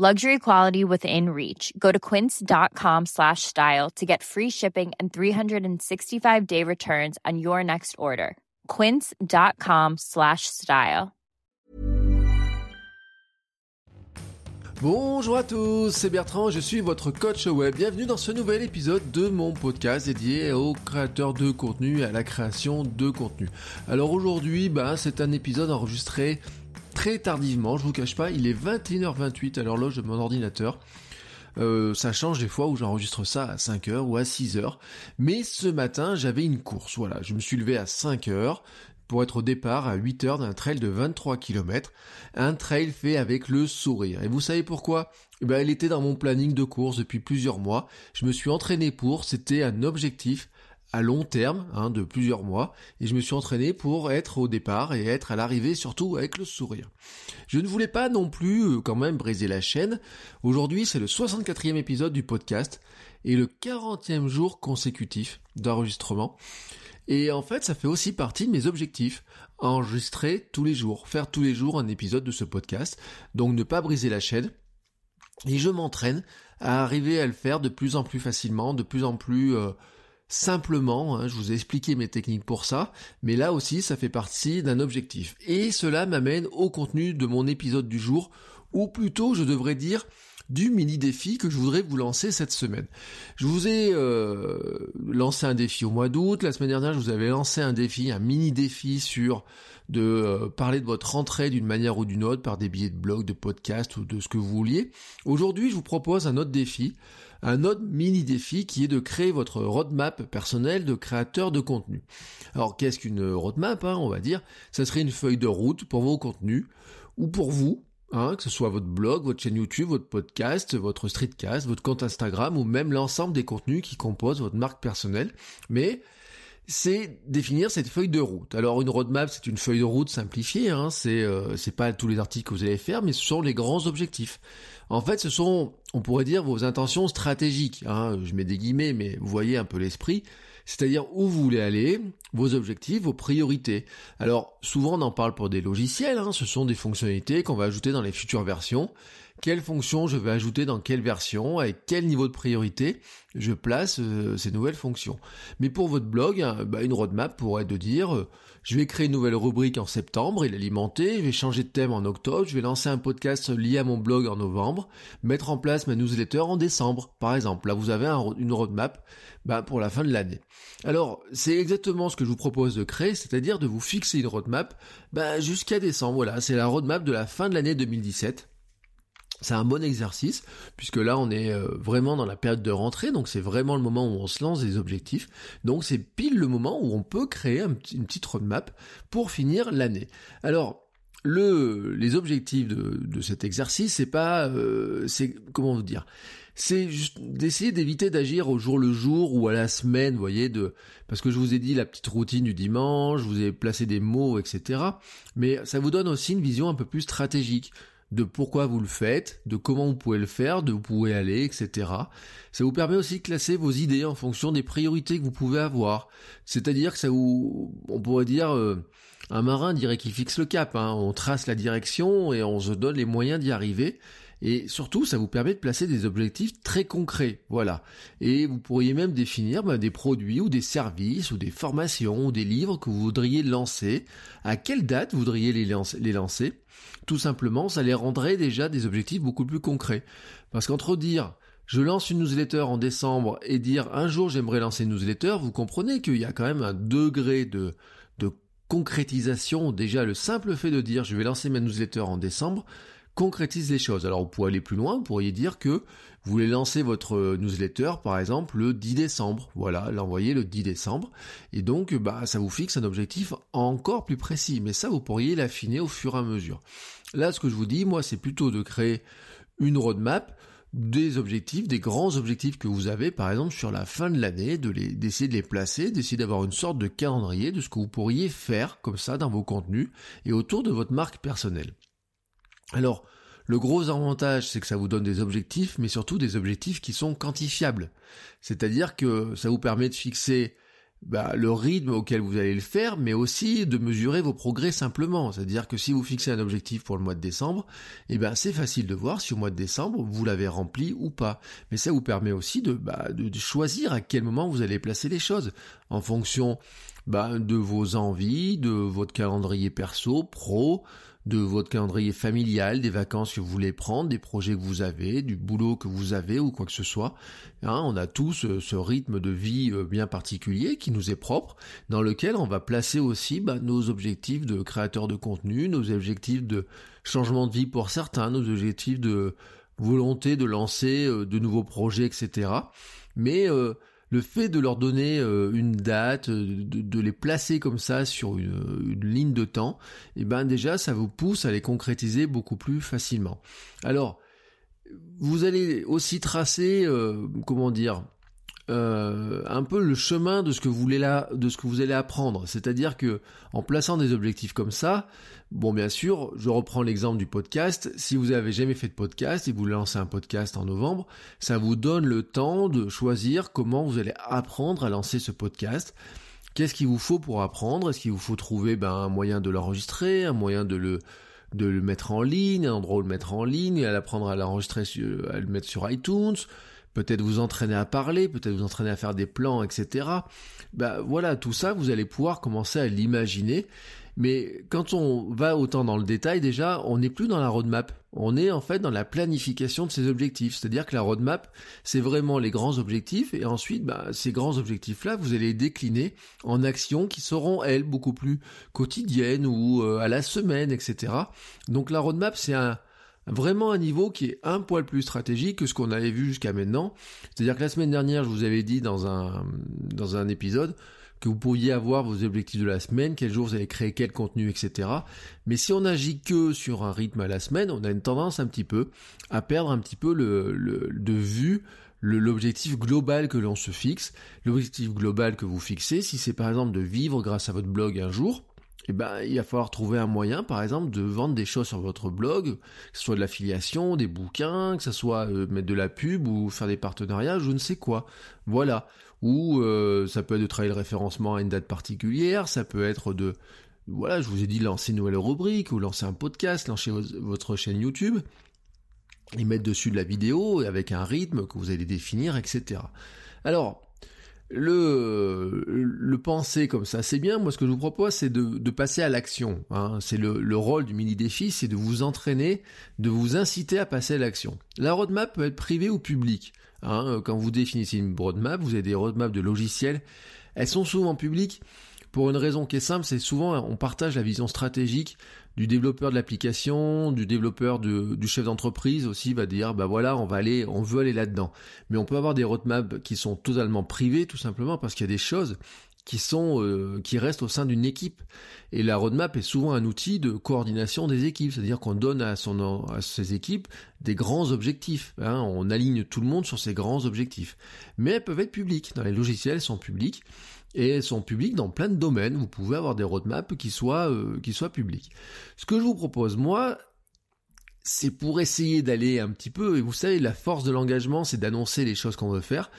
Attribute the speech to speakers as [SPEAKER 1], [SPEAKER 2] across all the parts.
[SPEAKER 1] Luxury quality within reach. Go to quince.com slash style to get free shipping and 365 day returns on your next order. Quince.com slash style.
[SPEAKER 2] Bonjour à tous, c'est Bertrand, je suis votre coach web. Bienvenue dans ce nouvel épisode de mon podcast dédié aux créateurs de contenu et à la création de contenu. Alors aujourd'hui, bah, c'est un épisode enregistré très tardivement, je vous cache pas, il est 21h28 à l'horloge de mon ordinateur. Euh, ça change des fois où j'enregistre ça à 5h ou à 6h. Mais ce matin, j'avais une course. Voilà, je me suis levé à 5h pour être au départ à 8h d'un trail de 23 km. Un trail fait avec le sourire. Et vous savez pourquoi? Eh ben, Elle était dans mon planning de course depuis plusieurs mois. Je me suis entraîné pour, c'était un objectif à long terme, hein, de plusieurs mois, et je me suis entraîné pour être au départ et être à l'arrivée surtout avec le sourire. Je ne voulais pas non plus euh, quand même briser la chaîne. Aujourd'hui c'est le 64e épisode du podcast et le 40e jour consécutif d'enregistrement. Et en fait ça fait aussi partie de mes objectifs. Enregistrer tous les jours, faire tous les jours un épisode de ce podcast, donc ne pas briser la chaîne. Et je m'entraîne à arriver à le faire de plus en plus facilement, de plus en plus... Euh, simplement, hein, je vous ai expliqué mes techniques pour ça, mais là aussi ça fait partie d'un objectif. Et cela m'amène au contenu de mon épisode du jour, ou plutôt je devrais dire du mini défi que je voudrais vous lancer cette semaine. Je vous ai euh, lancé un défi au mois d'août, la semaine dernière je vous avais lancé un défi, un mini défi sur de euh, parler de votre rentrée d'une manière ou d'une autre par des billets de blog, de podcast ou de ce que vous vouliez. Aujourd'hui je vous propose un autre défi un autre mini défi qui est de créer votre roadmap personnel de créateur de contenu. Alors qu'est-ce qu'une roadmap, hein, on va dire? Ça serait une feuille de route pour vos contenus ou pour vous, Hein, que ce soit votre blog, votre chaîne YouTube, votre podcast, votre streetcast, votre compte Instagram ou même l'ensemble des contenus qui composent votre marque personnelle. Mais c'est définir cette feuille de route. Alors une roadmap, c'est une feuille de route simplifiée. Hein, c'est euh, c'est pas tous les articles que vous allez faire, mais ce sont les grands objectifs. En fait, ce sont, on pourrait dire, vos intentions stratégiques. Hein, je mets des guillemets, mais vous voyez un peu l'esprit. C'est-à-dire où vous voulez aller, vos objectifs, vos priorités. Alors, souvent on en parle pour des logiciels, hein, ce sont des fonctionnalités qu'on va ajouter dans les futures versions. Quelles fonctions je vais ajouter dans quelle version, avec quel niveau de priorité je place euh, ces nouvelles fonctions. Mais pour votre blog, hein, bah, une roadmap pourrait être de dire, euh, je vais créer une nouvelle rubrique en septembre et l'alimenter, je vais changer de thème en octobre, je vais lancer un podcast lié à mon blog en novembre, mettre en place ma newsletter en décembre, par exemple. Là, vous avez une roadmap bah, pour la fin de l'année. Alors, c'est exactement ce que je vous propose de créer, c'est-à-dire de vous fixer une roadmap bah, jusqu'à décembre. Voilà, c'est la roadmap de la fin de l'année 2017. C'est un bon exercice, puisque là on est euh, vraiment dans la période de rentrée, donc c'est vraiment le moment où on se lance des objectifs. Donc c'est pile le moment où on peut créer une petite roadmap pour finir l'année. Alors, le, les objectifs de, cet exercice, c'est pas, euh, c'est comment vous dire, c'est d'essayer d'éviter d'agir au jour le jour ou à la semaine, vous voyez, de parce que je vous ai dit la petite routine du dimanche, je vous ai placé des mots, etc. Mais ça vous donne aussi une vision un peu plus stratégique de pourquoi vous le faites, de comment vous pouvez le faire, de où vous pouvez aller, etc. Ça vous permet aussi de classer vos idées en fonction des priorités que vous pouvez avoir. C'est-à-dire que ça vous, on pourrait dire, euh, un marin dirait qu'il fixe le cap. Hein. On trace la direction et on se donne les moyens d'y arriver. Et surtout, ça vous permet de placer des objectifs très concrets, voilà. Et vous pourriez même définir bah, des produits ou des services ou des formations ou des livres que vous voudriez lancer. À quelle date vous voudriez les lancer? Tout simplement, ça les rendrait déjà des objectifs beaucoup plus concrets. Parce qu'entre dire je lance une newsletter en décembre et dire un jour j'aimerais lancer une newsletter, vous comprenez qu'il y a quand même un degré de, de concrétisation. Déjà, le simple fait de dire je vais lancer ma newsletter en décembre, concrétise les choses. Alors vous pouvez aller plus loin, vous pourriez dire que vous voulez lancer votre newsletter par exemple le 10 décembre. Voilà, l'envoyer le 10 décembre. Et donc bah ça vous fixe un objectif encore plus précis. Mais ça vous pourriez l'affiner au fur et à mesure. Là ce que je vous dis, moi c'est plutôt de créer une roadmap des objectifs, des grands objectifs que vous avez, par exemple, sur la fin de l'année, de les, d'essayer de les placer, d'essayer d'avoir une sorte de calendrier de ce que vous pourriez faire comme ça dans vos contenus et autour de votre marque personnelle. Alors, le gros avantage, c'est que ça vous donne des objectifs, mais surtout des objectifs qui sont quantifiables. C'est-à-dire que ça vous permet de fixer bah, le rythme auquel vous allez le faire, mais aussi de mesurer vos progrès simplement. C'est-à-dire que si vous fixez un objectif pour le mois de décembre, eh ben c'est facile de voir si au mois de décembre vous l'avez rempli ou pas. Mais ça vous permet aussi de, bah, de choisir à quel moment vous allez placer les choses en fonction bah, de vos envies, de votre calendrier perso, pro, de votre calendrier familial, des vacances que vous voulez prendre, des projets que vous avez, du boulot que vous avez ou quoi que ce soit. Hein, on a tous euh, ce rythme de vie euh, bien particulier qui nous est propre, dans lequel on va placer aussi bah, nos objectifs de créateur de contenu, nos objectifs de changement de vie pour certains, nos objectifs de volonté de lancer euh, de nouveaux projets, etc. Mais le fait de leur donner euh, une date, euh, de, les placer comme ça sur une, ligne de temps, et eh ben déjà ça vous pousse à les concrétiser beaucoup plus facilement. Alors, vous allez aussi tracer, euh, comment dire, euh, un peu le chemin de ce que vous voulez là, de ce que vous allez apprendre. C'est-à-dire que en plaçant des objectifs comme ça, bon bien sûr, je reprends l'exemple du podcast. Si vous avez jamais fait de podcast et vous lancez un podcast en novembre, ça vous donne le temps de choisir comment vous allez apprendre à lancer ce podcast. Qu'est-ce qu'il vous faut pour apprendre? Est-ce qu'il vous faut trouver ben, un moyen de l'enregistrer, un moyen de le de le mettre en ligne, un endroit où le mettre en ligne, à l'apprendre à l'enregistrer, à le mettre sur iTunes? Peut-être vous entraîner à parler, peut-être vous entraîner à faire des plans, etc. Bah voilà, tout ça, vous allez pouvoir commencer à l'imaginer. Mais quand on va autant dans le détail, déjà, on n'est plus dans la roadmap. On est en fait dans la planification de ces objectifs. C'est-à-dire que la roadmap, c'est vraiment les grands objectifs. Et ensuite, bah, ces grands objectifs-là, vous allez les décliner en actions qui seront, elles, beaucoup plus quotidiennes ou euh, à la semaine, etc. Donc la roadmap, c'est un, vraiment un niveau qui est un poil plus stratégique que ce qu'on avait vu jusqu'à maintenant. C'est-à-dire que la semaine dernière, je vous avais dit dans un, dans un épisode que vous pourriez avoir vos objectifs de la semaine, quel jour vous allez créer quel contenu, etc. Mais si on agit que sur un rythme à la semaine, on a une tendance un petit peu à perdre un petit peu le, le de vue l'objectif global que l'on se fixe, l'objectif global que vous fixez, si c'est par exemple de vivre grâce à votre blog un jour, eh ben, il va falloir trouver un moyen, par exemple, de vendre des choses sur votre blog, que ce soit de l'affiliation, des bouquins, que ce soit euh, mettre de la pub ou faire des partenariats, je ne sais quoi. Voilà. Ou euh, ça peut être de travailler le référencement à une date particulière, ça peut être de, voilà, je vous ai dit lancer une nouvelle rubrique ou lancer un podcast, lancer votre chaîne YouTube et mettre dessus de la vidéo avec un rythme que vous allez définir, etc. Alors, le, penser comme ça, c'est bien. Moi, ce que je vous propose, c'est de, passer à l'action. Hein. C'est le, le, rôle du mini-défi, c'est de vous entraîner, de vous inciter à passer à l'action. La roadmap peut être privée ou publique. Hein. Quand vous définissez une roadmap, vous avez des roadmaps de logiciels. Elles sont souvent publiques pour une raison qui est simple, c'est souvent on partage la vision stratégique du développeur de l'application, du développeur du chef d'entreprise aussi va dire bah voilà on va aller, on veut aller là-dedans. Mais on peut avoir des roadmaps qui sont totalement privés tout simplement parce qu'il y a des choses qui sont euh, qui restent au sein d'une équipe et la roadmap est souvent un outil de coordination des équipes c'est-à-dire qu'on donne à son à ses équipes des grands objectifs hein. on aligne tout le monde sur ces grands objectifs mais elles peuvent être publiques dans les logiciels elles sont publiques et elles sont publiques dans plein de domaines. Vous pouvez avoir des roadmaps qui soient, euh, qui soient publics. Ce que je vous propose, moi, c'est pour essayer d'aller un petit peu, et vous savez, la force de l'engagement, c'est d'annoncer les choses qu'on veut faire.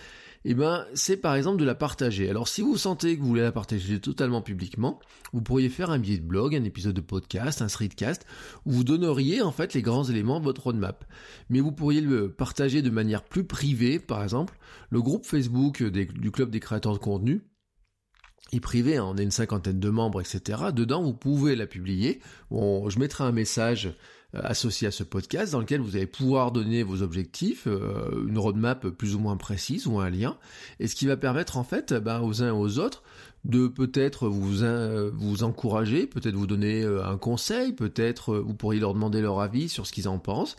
[SPEAKER 2] Eh ben, c'est par exemple de la partager. Alors, si vous sentez que vous voulez la partager totalement publiquement, vous pourriez faire un billet de blog, un épisode de podcast, un streetcast, où vous donneriez en fait les grands éléments de votre roadmap. Mais vous pourriez le partager de manière plus privée, par exemple, le groupe Facebook du club des créateurs de contenu et privé, hein, on est une cinquantaine de membres, etc. Dedans, vous pouvez la publier. Bon, je mettrai un message associé à ce podcast dans lequel vous allez pouvoir donner vos objectifs, euh, une roadmap plus ou moins précise ou un lien, et ce qui va permettre en fait ben, aux uns et aux autres de peut-être vous vous encourager, peut-être vous donner euh, un conseil, peut-être vous pourriez leur demander leur avis sur ce qu'ils en pensent,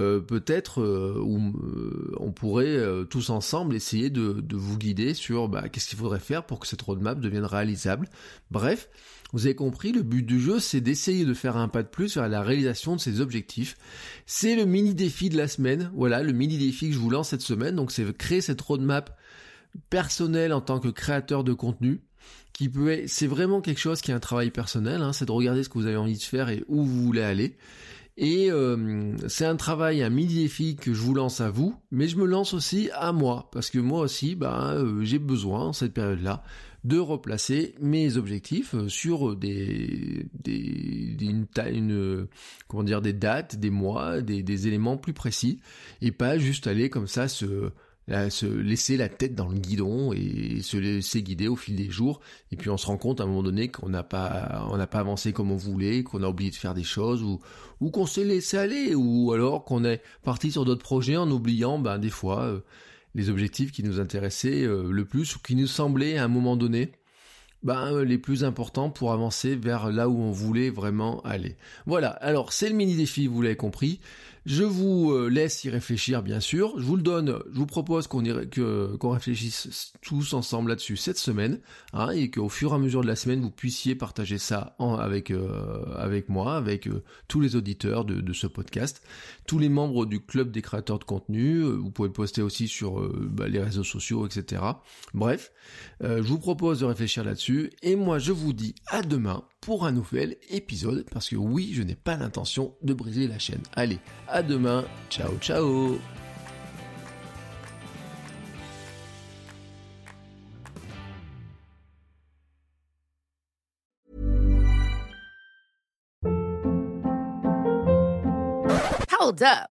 [SPEAKER 2] euh, peut-être euh, euh, on pourrait tous ensemble essayer de, vous guider sur bah, qu'est-ce qu'il faudrait faire pour que cette roadmap devienne réalisable. Bref, vous avez compris, le but du jeu, c'est d'essayer de faire un pas de plus vers la réalisation de ses objectifs. C'est le mini défi de la semaine. Voilà, le mini défi que je vous lance cette semaine. Donc c'est créer cette roadmap personnelle en tant que créateur de contenu. Qui peut, c'est vraiment quelque chose qui est un travail personnel. Hein, c'est de regarder ce que vous avez envie de faire et où vous voulez aller. Et euh, c'est un travail, un mini défi que je vous lance à vous, mais je me lance aussi à moi, parce que moi aussi, ben, j'ai besoin, en cette période-là, de replacer mes objectifs euh, sur des, des, une, une, comment dire, des dates, des mois, des, des éléments plus précis, et pas juste aller comme ça se se laisser la tête dans le guidon et se laisser guider au fil des jours. Et puis on se rend compte à un moment donné qu'on n'a pas, on n'a pas avancé comme on voulait, qu'on a oublié de faire des choses ou, qu'on s'est laissé aller ou alors qu'on est parti sur d'autres projets en oubliant, ben, des fois, euh, les objectifs qui nous intéressaient euh, le plus ou qui nous semblaient à un moment donné ben, euh, les plus importants pour avancer vers là où on voulait vraiment aller. Voilà, alors c'est le mini défi, vous l'avez compris. Je vous euh, laisse y réfléchir, bien sûr. Je vous le donne, je vous propose qu'on réfléchisse tous ensemble là-dessus cette semaine, hein, et qu'au fur et à mesure de la semaine, vous puissiez partager ça avec, euh, avec moi, avec euh, tous les auditeurs de, ce podcast, tous les membres du club des créateurs de contenu. vous pouvez poster aussi sur bah, les réseaux sociaux, etc. Bref, je vous propose de réfléchir là-dessus, et moi je vous dis à demain pour un nouvel épisode, parce que oui, je n'ai pas l'intention de briser la chaîne. Allez, à demain, ciao ciao.
[SPEAKER 3] Hold up,